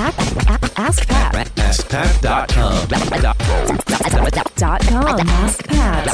Ask Pat. AskPat.com. Dot com. AskPat.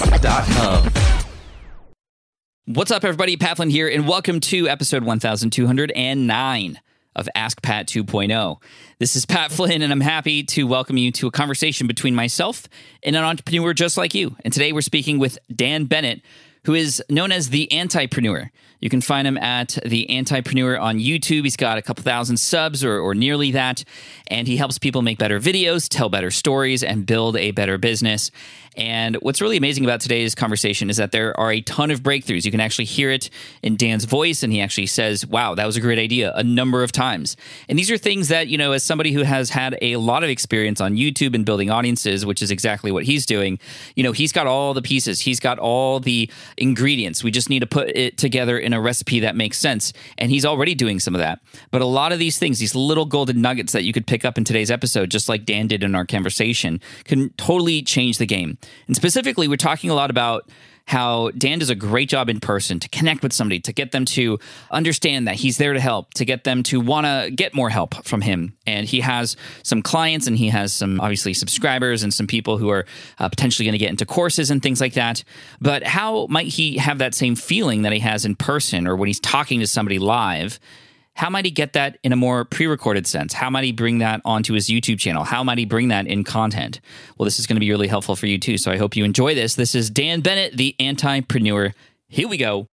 What's up, everybody? Pat Flynn here, and welcome to episode 1209 of Ask Pat 2.0. This is Pat Flynn, and I'm happy to welcome you to a conversation between myself and an entrepreneur just like you. And today we're speaking with Dan Bennett, who is known as the Antipreneur. You can find him at the Antipreneur on YouTube. He's got a couple thousand subs or, or nearly that, and he helps people make better videos, tell better stories, and build a better business. And what's really amazing about today's conversation is that there are a ton of breakthroughs. You can actually hear it in Dan's voice, and he actually says, Wow, that was a great idea a number of times. And these are things that, you know, as somebody who has had a lot of experience on YouTube and building audiences, which is exactly what he's doing, you know, he's got all the pieces, he's got all the ingredients. We just need to put it together in a recipe that makes sense. And he's already doing some of that. But a lot of these things, these little golden nuggets that you could pick up in today's episode, just like Dan did in our conversation, can totally change the game. And specifically, we're talking a lot about how Dan does a great job in person to connect with somebody, to get them to understand that he's there to help, to get them to want to get more help from him. And he has some clients and he has some obviously subscribers and some people who are uh, potentially going to get into courses and things like that. But how might he have that same feeling that he has in person or when he's talking to somebody live? How might he get that in a more pre recorded sense? How might he bring that onto his YouTube channel? How might he bring that in content? Well, this is going to be really helpful for you too. So I hope you enjoy this. This is Dan Bennett, the Antipreneur. Here we go.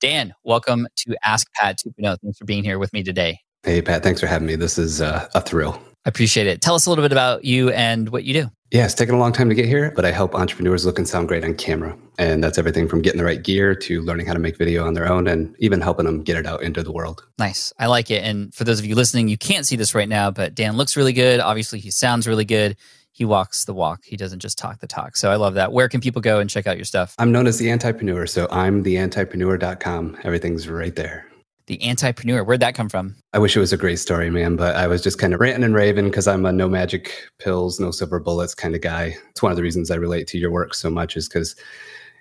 Dan, welcome to Ask Pat 2.0. Thanks for being here with me today. Hey, Pat, thanks for having me. This is uh, a thrill. I appreciate it. Tell us a little bit about you and what you do. Yeah, it's taken a long time to get here, but I help entrepreneurs look and sound great on camera. And that's everything from getting the right gear to learning how to make video on their own and even helping them get it out into the world. Nice. I like it. And for those of you listening, you can't see this right now, but Dan looks really good. Obviously, he sounds really good. He walks the walk. He doesn't just talk the talk. So I love that. Where can people go and check out your stuff? I'm known as the Antipreneur, so I'm theantipreneur.com. Everything's right there. The Antipreneur. Where'd that come from? I wish it was a great story, man, but I was just kind of ranting and raving because I'm a no magic pills, no silver bullets kind of guy. It's one of the reasons I relate to your work so much is because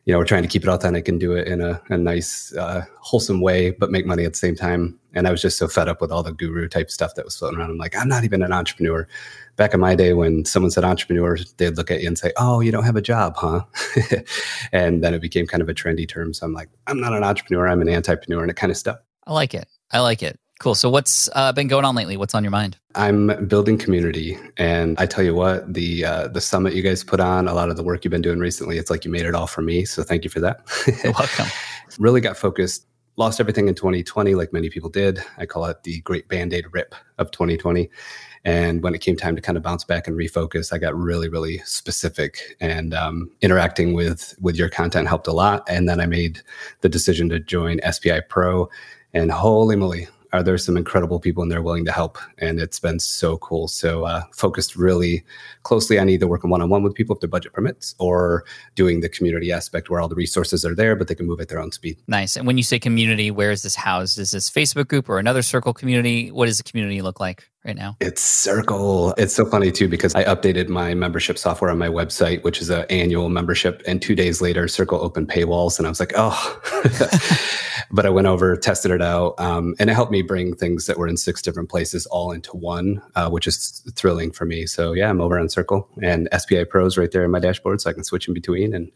you know, we're trying to keep it authentic and do it in a, a nice, uh, wholesome way, but make money at the same time. And I was just so fed up with all the guru type stuff that was floating around. I'm like, I'm not even an entrepreneur. Back in my day, when someone said entrepreneur, they'd look at you and say, Oh, you don't have a job, huh? and then it became kind of a trendy term. So I'm like, I'm not an entrepreneur. I'm an antipreneur, and it kind of stuck. I like it. I like it. Cool. So, what's uh, been going on lately? What's on your mind? I'm building community, and I tell you what, the uh, the summit you guys put on, a lot of the work you've been doing recently, it's like you made it all for me. So thank you for that. You're welcome. really got focused. Lost everything in 2020, like many people did. I call it the great band aid rip of 2020. And when it came time to kind of bounce back and refocus, I got really, really specific. And um, interacting with with your content helped a lot. And then I made the decision to join SPI Pro. And holy moly, are there some incredible people in there willing to help. And it's been so cool. So uh, focused really closely on either working one-on-one with people if their budget permits or doing the community aspect where all the resources are there but they can move at their own speed. Nice. And when you say community where is this housed? Is this facebook group or another circle community? What does the community look like right now? It's Circle. It's so funny too because I updated my membership software on my website, which is an annual membership, and two days later, Circle opened paywalls, and I was like, oh. but I went over, tested it out, um, and it helped me bring things that were in six different places all into one, uh, which is thrilling for me. So yeah, I'm over on Circle, and SPI Pros right there in my dashboard, so I can switch in between and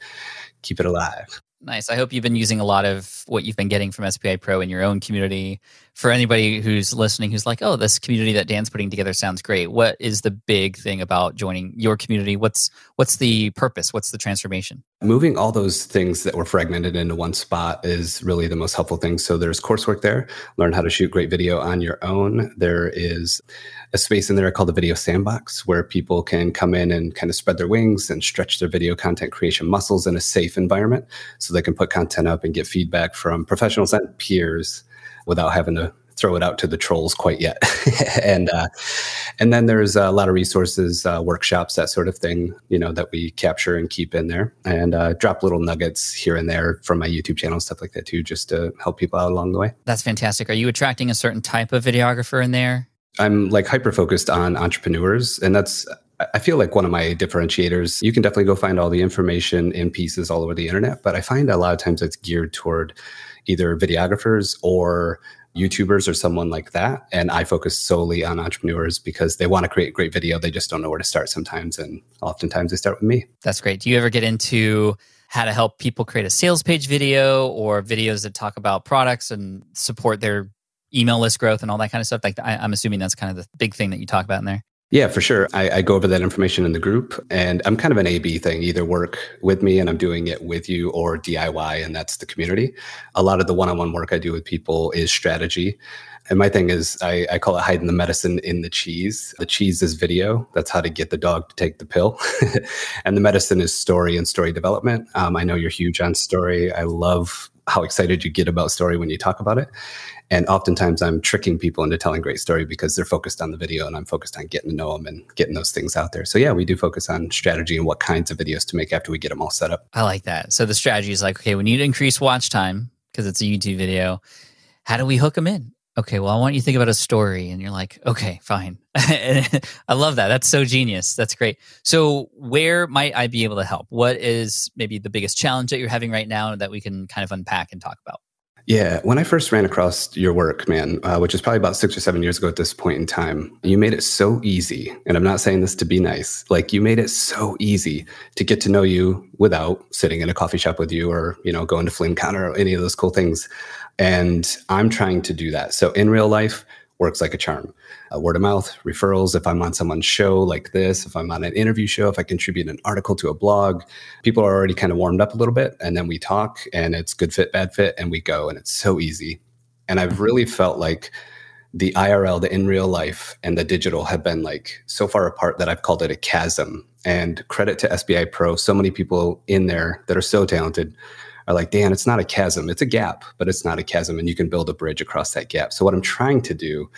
keep it alive. Nice. I hope you've been using a lot of what you've been getting from SPI Pro in your own community. For anybody who's listening who's like, oh, this community that Dan's putting together sounds great. What is the big thing about joining your community? What's what's the purpose? What's the transformation? Moving all those things that were fragmented into one spot is really the most helpful thing. So there's coursework there, learn how to shoot great video on your own. There is a space in there called the video sandbox where people can come in and kind of spread their wings and stretch their video content creation muscles in a safe environment so they can put content up and get feedback from professionals and peers without having to throw it out to the trolls quite yet. and uh, and then there's a lot of resources, uh, workshops, that sort of thing, you know, that we capture and keep in there, and uh, drop little nuggets here and there from my YouTube channel, stuff like that too, just to help people out along the way. That's fantastic. Are you attracting a certain type of videographer in there? I'm like hyper focused on entrepreneurs, and that's I feel like one of my differentiators. You can definitely go find all the information in pieces all over the internet, but I find a lot of times it's geared toward either videographers or YouTubers or someone like that. And I focus solely on entrepreneurs because they want to create great video. They just don't know where to start sometimes. And oftentimes they start with me. That's great. Do you ever get into how to help people create a sales page video or videos that talk about products and support their email list growth and all that kind of stuff? Like, I, I'm assuming that's kind of the big thing that you talk about in there. Yeah, for sure. I, I, go over that information in the group, and I'm kind of an A B thing. Either work with me and I'm doing it with you, or DIY, and that's the community. A lot of the one on one work I do with people is strategy. And my thing is, I, I, call it hiding the medicine in the cheese. The cheese is video. That's how to get the dog to take the pill. and the medicine is story and story development. Um, I know you're huge on story. I love how excited you get about story when you talk about it. And oftentimes I'm tricking people into telling great story because they're focused on the video and I'm focused on getting to know them and getting those things out there. So yeah, we do focus on strategy and what kinds of videos to make after we get them all set up. I like that. So the strategy is like, okay, we need to increase watch time because it's a YouTube video. How do we hook them in? Okay, well, I want you to think about a story. And you're like, okay, fine. I love that. That's so genius. That's great. So, where might I be able to help? What is maybe the biggest challenge that you're having right now that we can kind of unpack and talk about? Yeah, when I first ran across your work, man, uh, which is probably about six or seven years ago at this point in time, you made it so easy. And I'm not saying this to be nice. Like you made it so easy to get to know you without sitting in a coffee shop with you or, you know, going to FlynnCon or any of those cool things. And I'm trying to do that. So in real life, works like a charm. Uh, word of mouth, referrals. If I'm on someone's show like this, if I'm on an interview show, if I contribute an article to a blog, people are already kind of warmed up a little bit. And then we talk and it's good fit, bad fit, and we go. And it's so easy. And I've really felt like the IRL, the in real life, and the digital have been like so far apart that I've called it a chasm. And credit to SPI Pro, so many people in there that are so talented are like, Dan, it's not a chasm, it's a gap, but it's not a chasm. And you can build a bridge across that gap. So, what I'm trying to do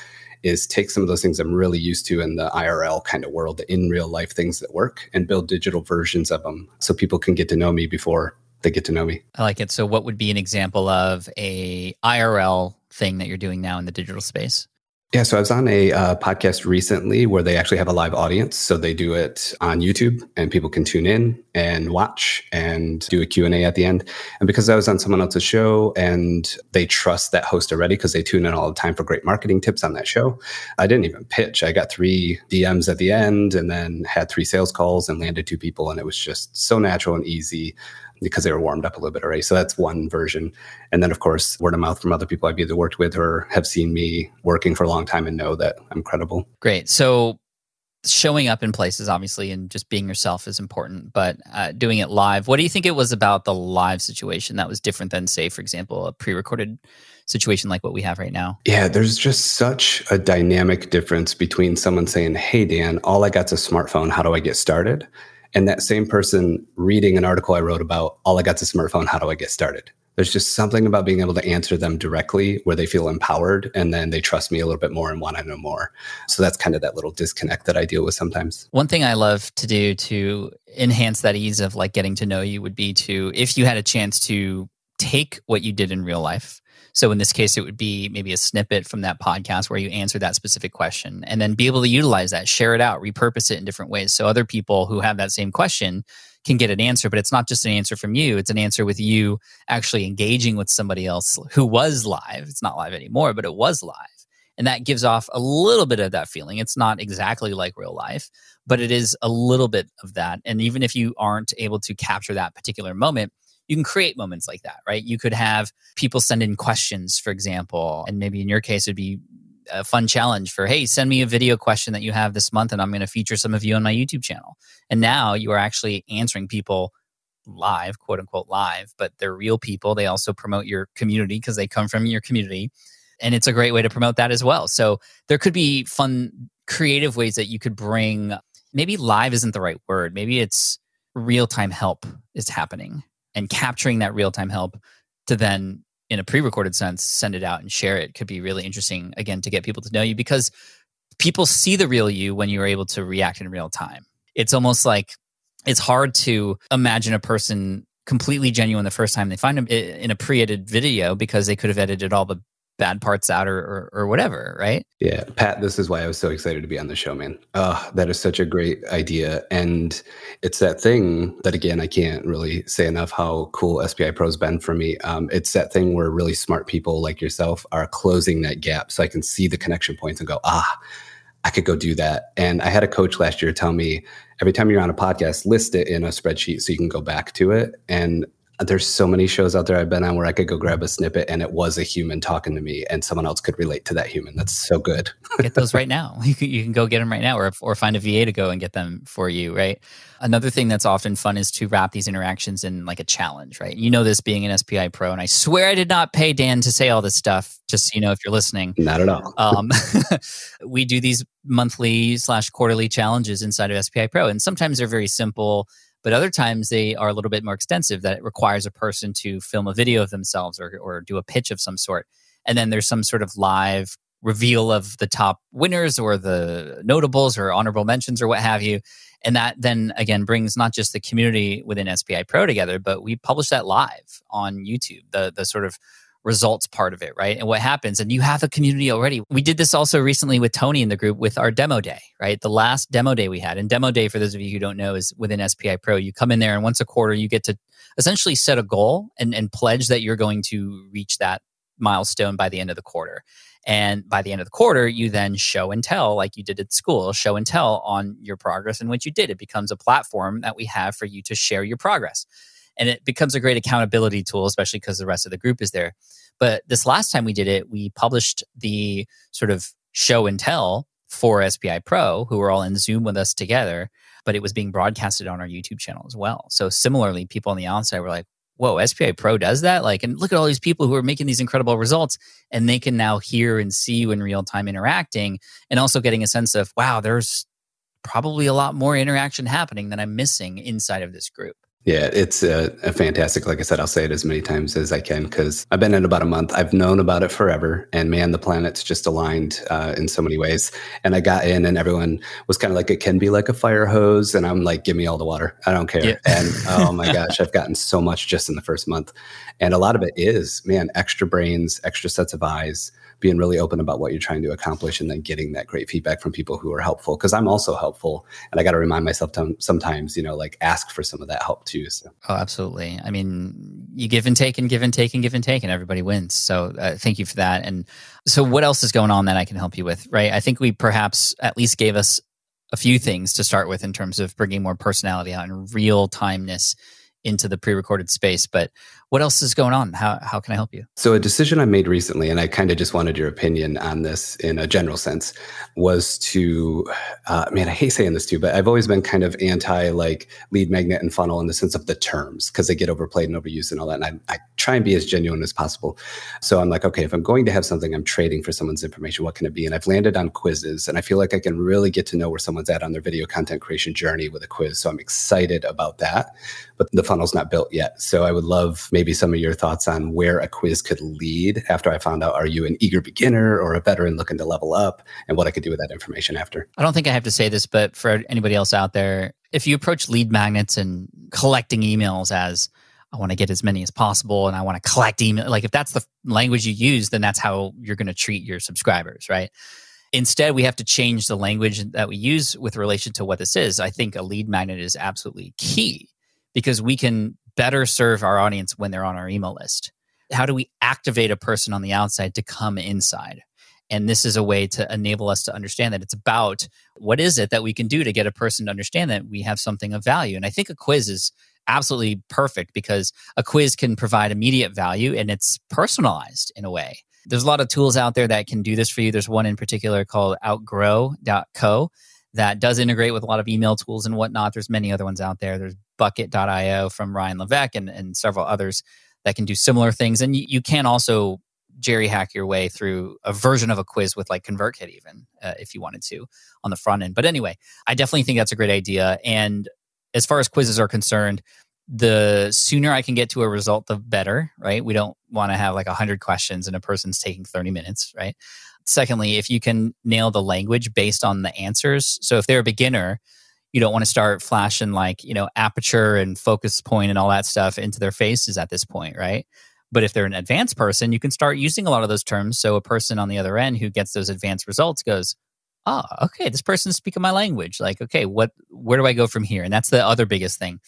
is take some of those things I'm really used to in the IRL kind of world, the in real life things that work, and build digital versions of them so people can get to know me before they get to know me. I like it. So, what would be an example of a IRL thing that you're doing now in the digital space? Yeah, so I was on a uh, podcast recently where they actually have a live audience. So they do it on YouTube and people can tune in and watch and do a Q&A at the end. And because I was on someone else's show and they trust that host already because they tune in all the time for great marketing tips on that show, I didn't even pitch. I got three DMs at the end and then had three sales calls and landed two people. And it was just so natural and easy because they were warmed up a little bit already. So that's one version. And then, of course, word of mouth from other people I've either worked with or have seen me working for a long time and know that I'm credible. Great. So showing up in places, obviously, and just being yourself is important, but uh, doing it live, what do you think it was about the live situation that was different than, say, for example, a pre recorded situation like what we have right now? Yeah, there's just such a dynamic difference between someone saying, Hey, Dan, all I got's a smartphone. How do I get started? And that same person reading an article I wrote about, all I got's a smartphone, how do I get started? There's just something about being able to answer them directly where they feel empowered and then they trust me a little bit more and want to know more. So that's kind of that little disconnect that I deal with sometimes. One thing I love to do to enhance that ease of like getting to know you would be to, if you had a chance to take what you did in real life so in this case, it would be maybe a snippet from that podcast where you answer that specific question and then be able to utilize that, share it out, repurpose it in different ways. So other people who have that same question can get an answer, but it's not just an answer from you. It's an answer with you actually engaging with somebody else who was live. It's not live anymore, but it was live. And that gives off a little bit of that feeling. It's not exactly like real life, but it is a little bit of that. And even if you aren't able to capture that particular moment, you can create moments like that, right? You could have people send in questions, for example, and maybe in your case, it'd be a fun challenge for, hey, send me a video question that you have this month, and I'm going to feature some of you on my YouTube channel. And now you are actually answering people live, quote unquote live, but they're real people. They also promote your community because they come from your community. And it's a great way to promote that as well. So there could be fun, creative ways that you could bring. Maybe live isn't the right word. Maybe it's real time help is happening and capturing that real time help to then in a pre-recorded sense send it out and share it could be really interesting again to get people to know you because people see the real you when you're able to react in real time. It's almost like it's hard to imagine a person completely genuine the first time they find them in a pre-edited video because they could have edited all the bad parts out or, or, or whatever, right? Yeah, Pat, this is why I was so excited to be on the show, man. Oh, that is such a great idea. And it's that thing that, again, I can't really say enough how cool SPI Pro's been for me. Um, it's that thing where really smart people like yourself are closing that gap so I can see the connection points and go, ah, I could go do that. And I had a coach last year tell me every time you're on a podcast, list it in a spreadsheet so you can go back to it. And there's so many shows out there I've been on where I could go grab a snippet and it was a human talking to me and someone else could relate to that human. That's so good. get those right now. You can, you can go get them right now or, or find a VA to go and get them for you, right? Another thing that's often fun is to wrap these interactions in like a challenge, right? You know this being an SPI pro, and I swear I did not pay Dan to say all this stuff, just so you know if you're listening. Not at all. um, we do these monthly slash quarterly challenges inside of SPI Pro, and sometimes they're very simple but other times they are a little bit more extensive that it requires a person to film a video of themselves or, or do a pitch of some sort. And then there's some sort of live reveal of the top winners or the notables or honorable mentions or what have you. And that then again brings not just the community within spi pro together but we publish that live on youtube the the sort of results part of it, right? And what happens, and you have a community already. We did this also recently with Tony in the group with our demo day, right? The last demo day we had. And demo day, for those of you who don't know, is within SPI Pro. You come in there and once a quarter, you get to essentially set a goal and, and pledge that you're going to reach that milestone by the end of the quarter. And by the end of the quarter, you then show and tell, like you did at school, show and tell on your progress and what you did. It becomes a platform that we have for you to share your progress and it becomes a great accountability tool, especially because the rest of the group is there. But this last time we did it, we published the sort of show and tell for SPI Pro, who were all in Zoom with us together, but it was being broadcasted on our YouTube channel as well. So similarly, people on the outside were like, whoa, SPI Pro does that? Like, and look at all these people who are making these incredible results, and they can now hear and see you in real time interacting, and also getting a sense of, wow, there's probably a lot more interaction happening than I'm missing inside of this group. Yeah, it's a, a, fantastic. Like I said, I'll say it as many times as I can because I've been in about a month. I've known about it forever, and man, the planets just aligned uh, in so many ways. And I got in, and everyone was kind of like, "It can be like a fire hose," and I'm like, "Give me all the water. I don't care." Yeah. And oh my gosh, I've gotten so much just in the first month, and a lot of it is, man, extra brains, extra sets of eyes being really open about what you're trying to accomplish and then getting that great feedback from people who are helpful because i'm also helpful and i got to remind myself to, sometimes you know like ask for some of that help too so. oh absolutely. I mean you give and take and give and take and give and take and everybody wins. So uh, thank you for that. And so what else is going on that i can help you with right? I think we perhaps at least gave us a few things to start with in terms of bringing more personality out and real timeness into the pre-recorded space but what else is going on? How, how can i help you? So a decision i made recently and i kind of just wanted your opinion on this in a general sense was to uh, man i hate saying this too but i've always been kind of anti like lead magnet and funnel in the sense of the terms because they get overplayed and overused and all that and I, I try and be as genuine as possible so i'm like okay if i'm going to have something i'm trading for someone's information what can it be and i've landed on quizzes and i feel like i can really get to know where someone's at on their video content creation journey with a quiz so i'm excited about that but the funnel's not built yet. So I would love maybe some of your thoughts on where a quiz could lead after I found out are you an eager beginner or a veteran looking to level up and what I could do with that information after. I don't think I have to say this, but for anybody else out there, if you approach lead magnets and collecting emails as I want to get as many as possible and I want to collect email, like if that's the language you use, then that's how you're going to treat your subscribers, right? Instead, we have to change the language that we use with relation to what this is. I think a lead magnet is absolutely key because we can better serve our audience when they're on our email list. How do we activate a person on the outside to come inside? And this is a way to enable us to understand that it's about what is it that we can do to get a person to understand that we have something of value. And I think a quiz is absolutely perfect because a quiz can provide immediate value and it's personalized in a way. There's a lot of tools out there that can do this for you. There's one in particular called outgrow.co that does integrate with a lot of email tools and whatnot. There's many other ones out there. There's Bucket.io from Ryan Levesque and, and several others that can do similar things. And you, you can also jerry hack your way through a version of a quiz with like ConvertKit, even uh, if you wanted to on the front end. But anyway, I definitely think that's a great idea. And as far as quizzes are concerned, the sooner I can get to a result, the better, right? We don't want to have like 100 questions and a person's taking 30 minutes, right? Secondly, if you can nail the language based on the answers. So if they're a beginner, you don't want to start flashing like, you know, aperture and focus point and all that stuff into their faces at this point, right? But if they're an advanced person, you can start using a lot of those terms. So a person on the other end who gets those advanced results goes, oh, okay, this person's speaking my language. Like, okay, what, where do I go from here? And that's the other biggest thing.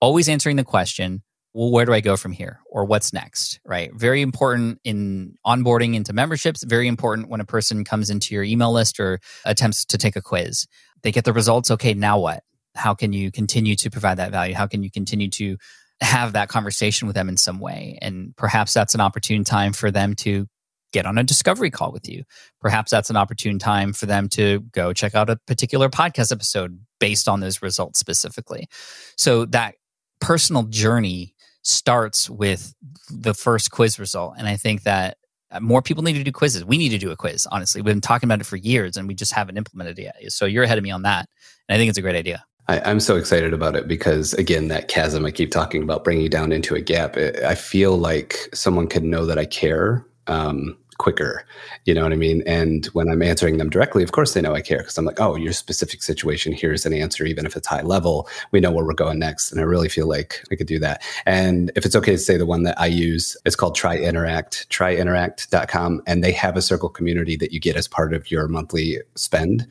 Always answering the question, well, where do I go from here? Or what's next? Right. Very important in onboarding into memberships. Very important when a person comes into your email list or attempts to take a quiz. They get the results. Okay, now what? How can you continue to provide that value? How can you continue to have that conversation with them in some way? And perhaps that's an opportune time for them to get on a discovery call with you. Perhaps that's an opportune time for them to go check out a particular podcast episode based on those results specifically. So that personal journey starts with the first quiz result. And I think that more people need to do quizzes. We need to do a quiz, honestly. We've been talking about it for years and we just haven't implemented it yet. So you're ahead of me on that. And I think it's a great idea. I, am so excited about it because, again, that chasm I keep talking about bringing down into a gap. I feel like someone could know that I care um, quicker. You know what I mean? And when I'm answering them directly, of course they know I care because I'm like, oh, your specific situation, here's an answer, even if it's high level. We know where we're going next. And I really feel like I could do that. And if it's okay to say the one that I use, it's called Try Interact, tryinteract.com. And they have a circle community that you get as part of your monthly spend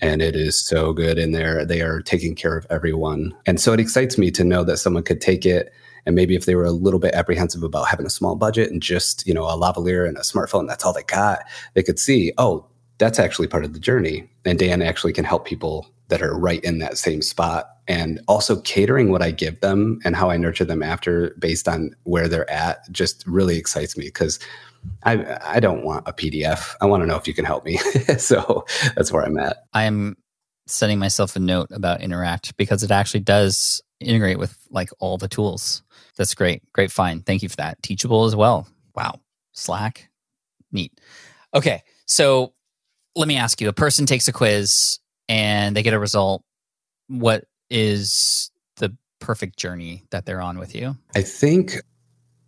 and it is so good in there. They are taking care of everyone. And so it excites me to know that someone could take it and maybe if they were a little bit apprehensive about having a small budget and just, you know, a lavalier and a smartphone, that's all they got, they could see, oh, that's actually part of the journey. And Dan actually can help people that are right in that same spot. And also catering what I give them and how I nurture them after based on where they're at just really excites me because I I don't want a PDF. I want to know if you can help me. so that's where I'm at. I am sending myself a note about Interact because it actually does integrate with like all the tools. That's great. Great find. Thank you for that. Teachable as well. Wow. Slack. Neat. Okay. So let me ask you a person takes a quiz and they get a result. What is the perfect journey that they're on with you? I think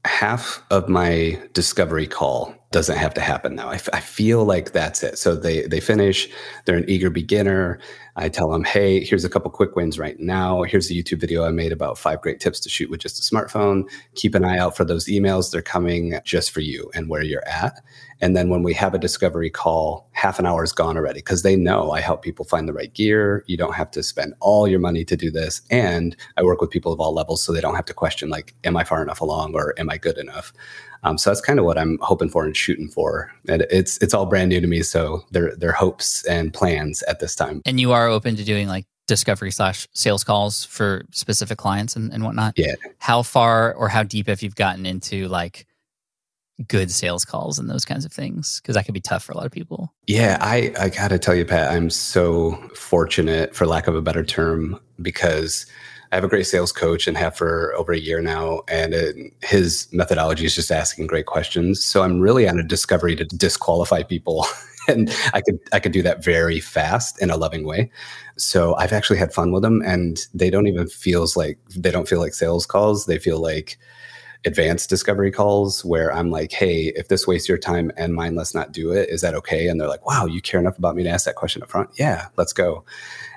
half of my discovery call doesn't have to happen now. I, f- I feel like that's it. So they they finish. They're an eager beginner. I tell them, hey, here's a couple quick wins right now. Here's the YouTube video I made about five great tips to shoot with just a smartphone. Keep an eye out for those emails. They're coming just for you and where you're at. And then when we have a discovery call, half an hour is gone already because they know I help people find the right gear. You don't have to spend all your money to do this. And I work with people of all levels so they don't have to question, like, am I far enough along or am I good enough? Um, so that's kind of what I'm hoping for and shooting for. And it's it's all brand new to me, so they're they're hopes and plans at this time. And you are open to doing like discovery slash sales calls for specific clients and, and whatnot. Yeah. How far or how deep have you gotten into like good sales calls and those kinds of things? Because that could be tough for a lot of people. Yeah, I I gotta tell you, Pat, I'm so fortunate, for lack of a better term, because I have a great sales coach and have for over a year now. And it, his methodology is just asking great questions. So I'm really on a discovery to disqualify people. and I could I could do that very fast in a loving way. So I've actually had fun with them and they don't even feels like they don't feel like sales calls. They feel like advanced discovery calls where I'm like, hey, if this wastes your time and mine, let's not do it. Is that okay? And they're like, wow, you care enough about me to ask that question up front? Yeah, let's go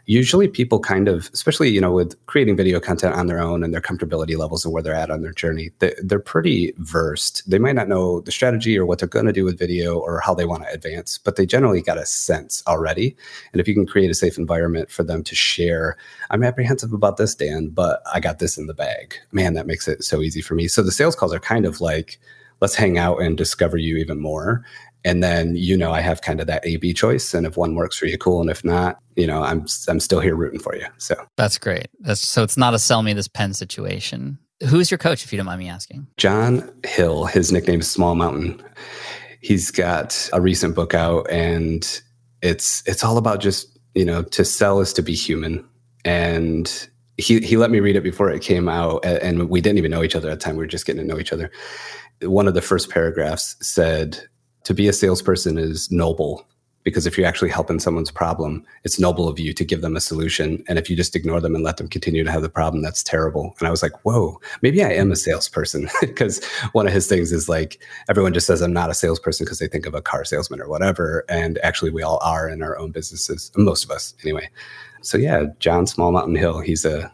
usually people kind of especially you know with creating video content on their own and their comfortability levels and where they're at on their journey they, they're pretty versed. They might not know the strategy or what they're going to do with video or how they want to advance but they generally got a sense already. And if you can create a safe environment for them to share i'm apprehensive about this dan but i got this in the bag. Man that makes it so easy for me. So the sales calls are kind of like let's hang out and discover you even more and then you know I have kind of that A B choice, and if one works for you, cool, and if not, you know I'm I'm still here rooting for you. So that's great. That's so it's not a sell me this pen situation. Who's your coach, if you don't mind me asking? John Hill. His nickname is Small Mountain. He's got a recent book out, and it's it's all about just you know to sell is to be human, and he he let me read it before it came out, and we didn't even know each other at the time. We were just getting to know each other. One of the first paragraphs said to be a salesperson is noble because if you're actually helping someone's problem, it's noble of you to give them a solution. And if you just ignore them and let them continue to have the problem, that's terrible. And I was like, whoa, maybe I am a salesperson. Because one of his things is like, everyone just says I'm not a salesperson because they think of a car salesman or whatever. And actually, we all are in our own businesses, most of us anyway. So, yeah, John Small Mountain Hill, he's a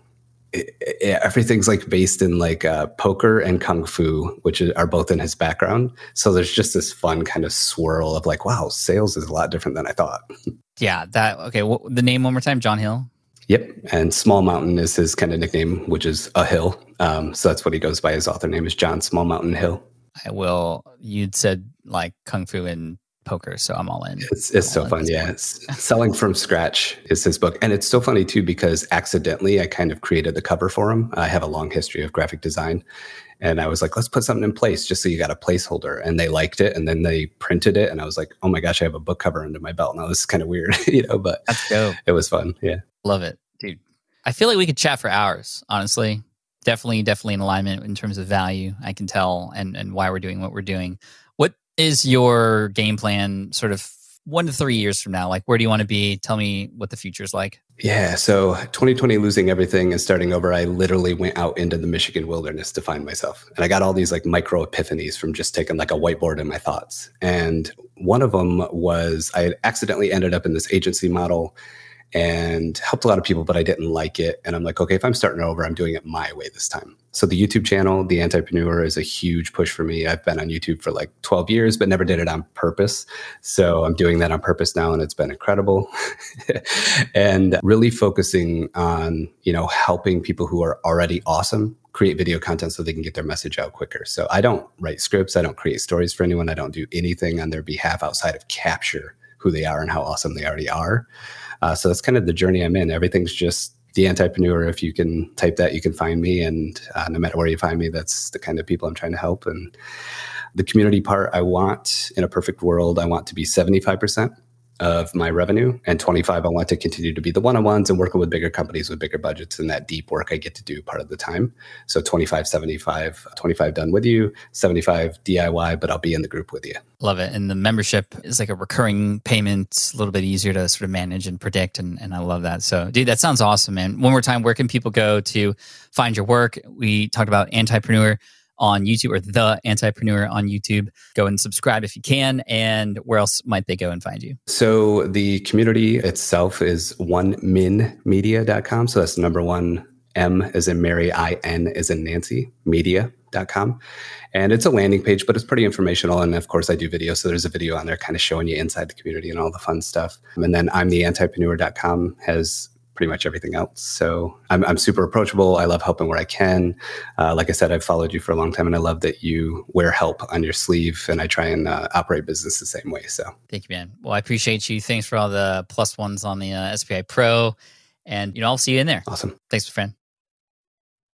it, it, everything's like based in like uh, poker and kung fu, which are both in his background. So there's just this fun kind of swirl of like, wow, sales is a lot different than I thought. Yeah, that okay. What, the name one more time, John Hill. Yep, and Small Mountain is his kind of nickname, which is a hill. Um, so that's what he goes by. His author name is John Small Mountain Hill. I will. You'd said like kung fu and poker, so I'm all in. It's, it's so fun. Yeah. Selling from Scratch is his book. And it's so funny too, because accidentally I kind of created the cover for him. I have a long history of graphic design. And I was like, let's put something in place just so you got a placeholder. And they liked it. And then they printed it. And I was like, oh my gosh, I have a book cover under my belt. Now this is kind of weird, you know, but it was fun. Yeah. Love it, dude. I feel like we could chat for hours, honestly. Definitely, definitely in alignment in terms of value. I can tell and, and why we're doing what we're doing is your game plan sort of one to three years from now? Like, where do you want to be? Tell me what the future's like. Yeah. So 2020, losing everything and starting over, I literally went out into the Michigan wilderness to find myself. And I got all these like micro epiphanies from just taking like a whiteboard in my thoughts. And one of them was I accidentally ended up in this agency model and helped a lot of people, but I didn't like it. And I'm like, okay, if I'm starting over, I'm doing it my way this time. So the YouTube channel, The Antipreneur, is a huge push for me. I've been on YouTube for like 12 years, but never did it on purpose. So I'm doing that on purpose now, and it's been incredible. and really focusing on, you know, helping people who are already awesome create video content so they can get their message out quicker. So I don't write scripts, I don't create stories for anyone, I don't do anything on their behalf outside of capture who they are and how awesome they already are. Uh, so that's kind of the journey I'm in. Everything's just the antipreneur. If you can type that, you can find me. And uh, no matter where you find me, that's the kind of people I'm trying to help. And the community part, I want in a perfect world, I want to be 75% of my revenue. And 25 i want to continue to be the one-on-ones and working with bigger companies with bigger budgets and that deep work i get to do part of the time. So 25 75 25 done with you 75 diy but i'll be in the group with you. Love it. And the membership is like a recurring payment. A little bit easier to sort of manage and predict and, and i love that. So dude that sounds awesome man. One more time where can people go to find your work? We talked about antipreneur on YouTube or The Antipreneur on YouTube. Go and subscribe if you can. And where else might they go and find you? So the community itself is oneminmedia.com. So that's number one M as in Mary, I N as in Nancy, media.com. And it's a landing page, but it's pretty informational. And of course, I do video. So there's a video on there kind of showing you inside the community and all the fun stuff. And then I'm the antipreneur.com has pretty much everything else. So I'm, I'm super approachable. I love helping where I can. Uh, like I said, I've followed you for a long time, and I love that you wear help on your sleeve. And I try and uh, operate business the same way. So thank you, man. Well, I appreciate you. Thanks for all the plus ones on the uh, SPI Pro, and you know I'll see you in there. Awesome. Thanks, my friend.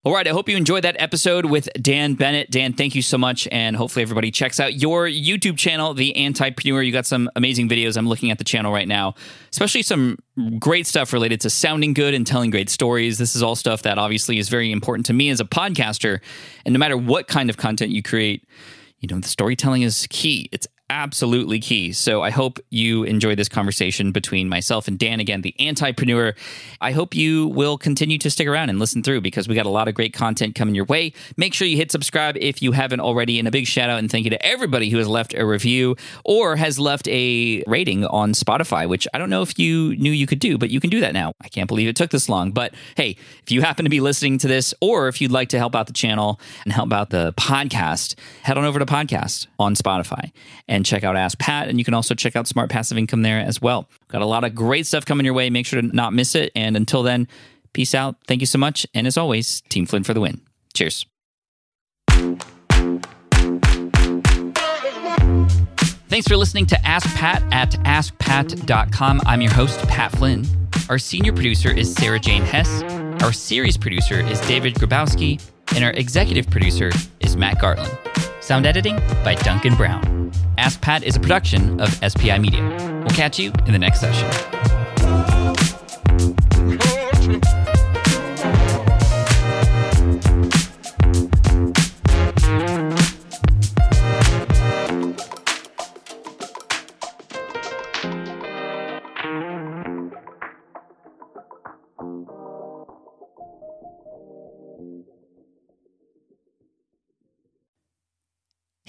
All right, I hope you enjoyed that episode with Dan Bennett. Dan, thank you so much. And hopefully, everybody checks out your YouTube channel, The Antipreneur. You got some amazing videos. I'm looking at the channel right now, especially some great stuff related to sounding good and telling great stories. This is all stuff that obviously is very important to me as a podcaster. And no matter what kind of content you create, you know, the storytelling is key. It's absolutely key. So I hope you enjoy this conversation between myself and Dan again, the antipreneur. I hope you will continue to stick around and listen through because we got a lot of great content coming your way. Make sure you hit subscribe if you haven't already. And a big shout out and thank you to everybody who has left a review or has left a rating on Spotify, which I don't know if you knew you could do, but you can do that now. I can't believe it took this long. But hey, if you happen to be listening to this or if you'd like to help out the channel and help out the podcast, head on over to podcast on Spotify and and check out Ask Pat. And you can also check out Smart Passive Income there as well. Got a lot of great stuff coming your way. Make sure to not miss it. And until then, peace out. Thank you so much. And as always, Team Flynn for the win. Cheers. Thanks for listening to Ask Pat at askpat.com. I'm your host, Pat Flynn. Our senior producer is Sarah Jane Hess. Our series producer is David Grabowski. And our executive producer is Matt Gartland. Sound editing by Duncan Brown. Ask Pat is a production of SPI Media. We'll catch you in the next session.